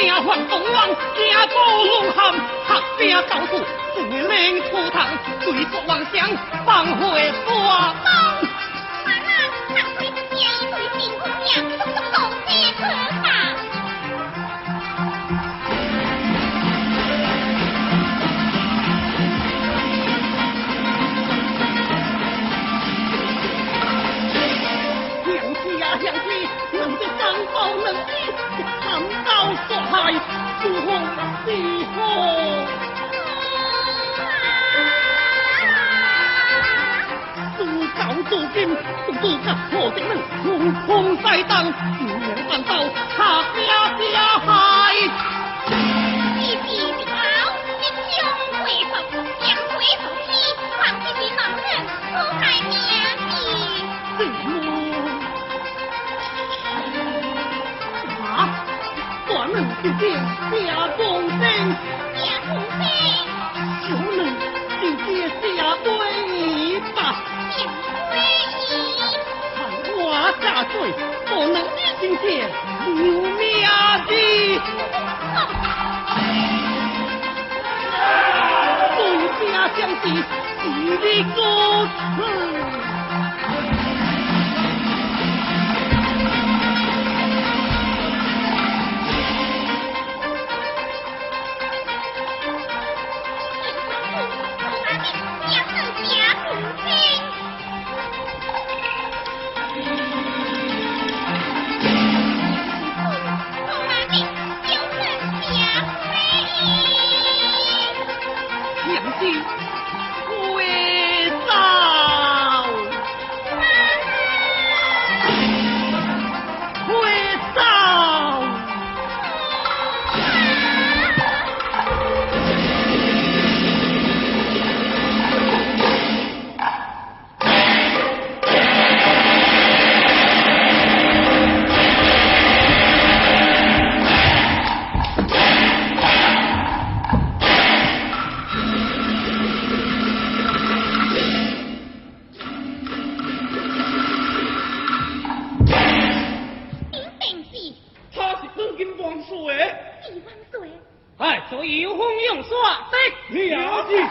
惊惶东望惊破龙撼合兵到此自领土堂对国王想放火做棒今，自甲破敌门，空空塞当，无人反刀，他家家害。罪，不能一心间留命的。家乡的一力歌词。有一红硬，对，了。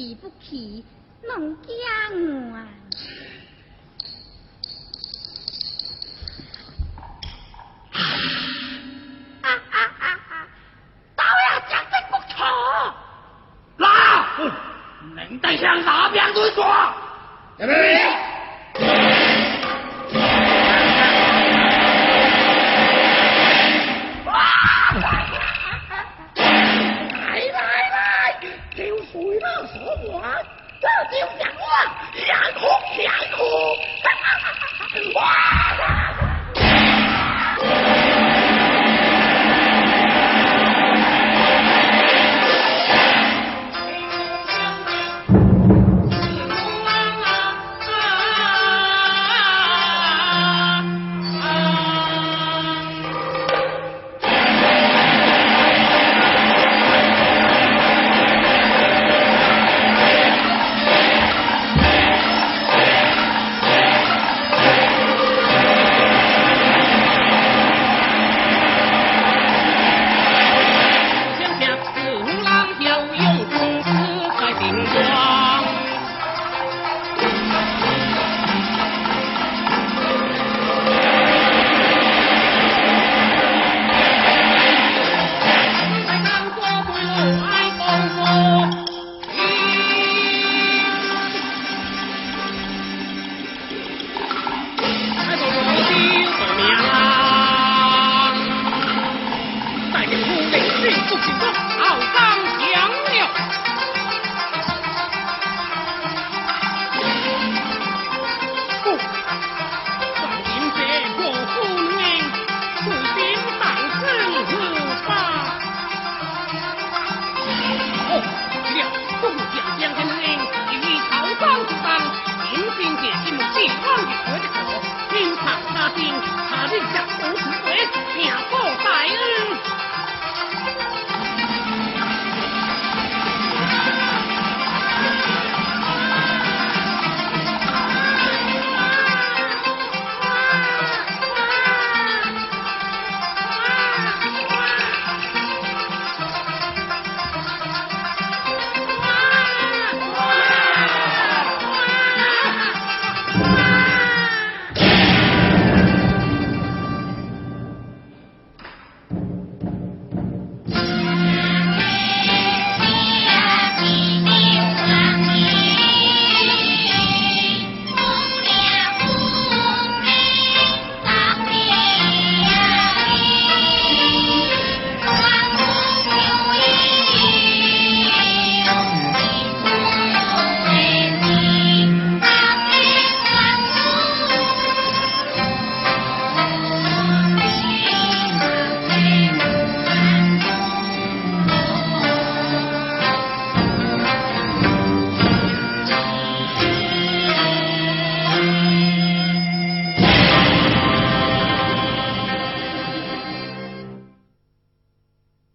对不起，农家女啊！啊啊啊啊，导演讲得不错。来，领队枪手，别。两这下胡子嘴里